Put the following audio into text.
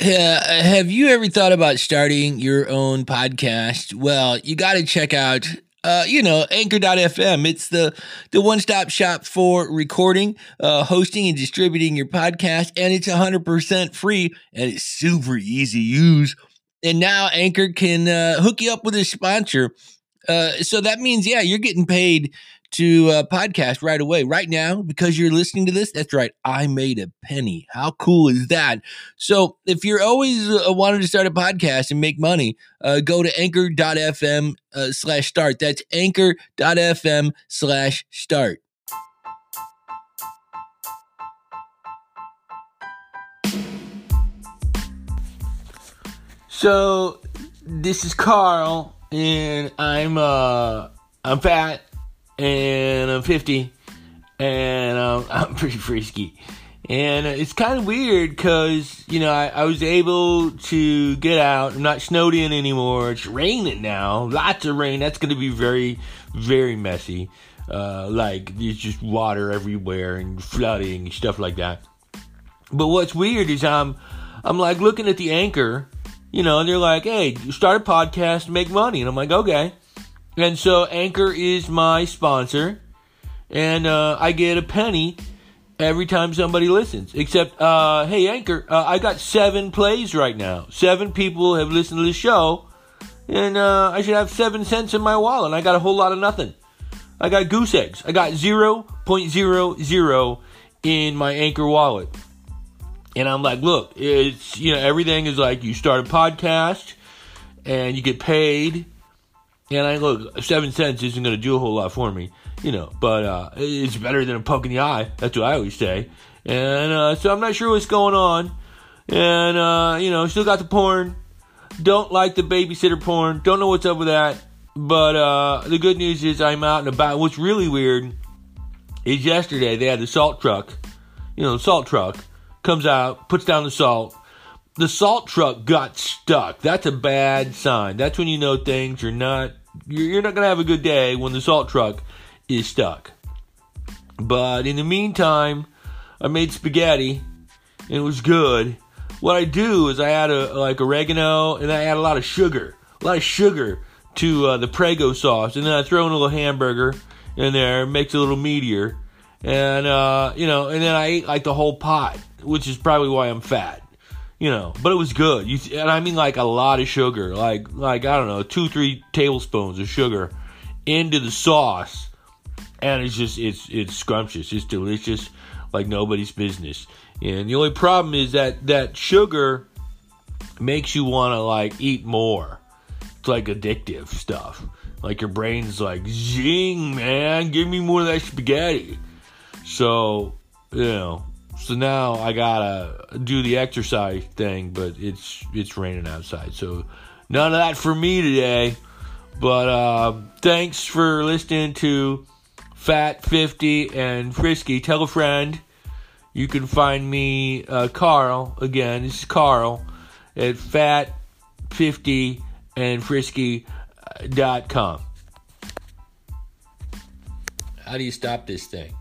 Uh, have you ever thought about starting your own podcast? Well, you got to check out uh, you know, anchor.fm. It's the, the one stop shop for recording, uh, hosting, and distributing your podcast. And it's 100% free and it's super easy to use. And now Anchor can uh, hook you up with a sponsor. Uh, so that means, yeah, you're getting paid to uh, podcast right away, right now, because you're listening to this. That's right. I made a penny. How cool is that? So if you're always uh, wanting to start a podcast and make money, uh, go to anchor.fm uh, slash start. That's anchor.fm slash start. So this is Carl, and I'm uh I'm fat and I'm 50, and um, I'm pretty frisky. And it's kind of weird because, you know, I, I, was able to get out. I'm not snowed in anymore. It's raining now. Lots of rain. That's going to be very, very messy. Uh, like, there's just water everywhere and flooding and stuff like that. But what's weird is I'm, I'm like looking at the anchor, you know, and they're like, hey, start a podcast make money. And I'm like, okay. And so Anchor is my sponsor, and uh, I get a penny every time somebody listens. Except, uh, hey Anchor, uh, I got seven plays right now. Seven people have listened to the show, and uh, I should have seven cents in my wallet. And I got a whole lot of nothing. I got goose eggs. I got zero point zero zero in my Anchor wallet. And I'm like, look, it's you know everything is like you start a podcast and you get paid and I look, seven cents isn't going to do a whole lot for me, you know, but uh, it's better than a poke in the eye. That's what I always say. And uh, so I'm not sure what's going on. And, uh, you know, still got the porn. Don't like the babysitter porn. Don't know what's up with that. But uh, the good news is I'm out and about. What's really weird is yesterday they had the salt truck. You know, the salt truck comes out, puts down the salt. The salt truck got stuck. That's a bad sign. That's when you know things are not you're not going to have a good day when the salt truck is stuck. But in the meantime, I made spaghetti and it was good. What I do is I add a like oregano and I add a lot of sugar, a lot of sugar to uh, the Prego sauce, and then I throw in a little hamburger in there, makes a little meatier, and uh, you know, and then I ate like the whole pot, which is probably why I'm fat you know, but it was good. You, and I mean like a lot of sugar, like like I don't know, two three tablespoons of sugar into the sauce, and it's just it's it's scrumptious, it's delicious, like nobody's business. And the only problem is that that sugar makes you want to like eat more. It's like addictive stuff. Like your brain's like, zing, man, give me more of that spaghetti. So, you know, so now I gotta do the exercise thing, but it's it's raining outside, so none of that for me today. But uh, thanks for listening to Fat 50 and Frisky. Tell a friend. You can find me, uh, Carl, again, this is Carl, at Fat 50 and Frisky.com. How do you stop this thing?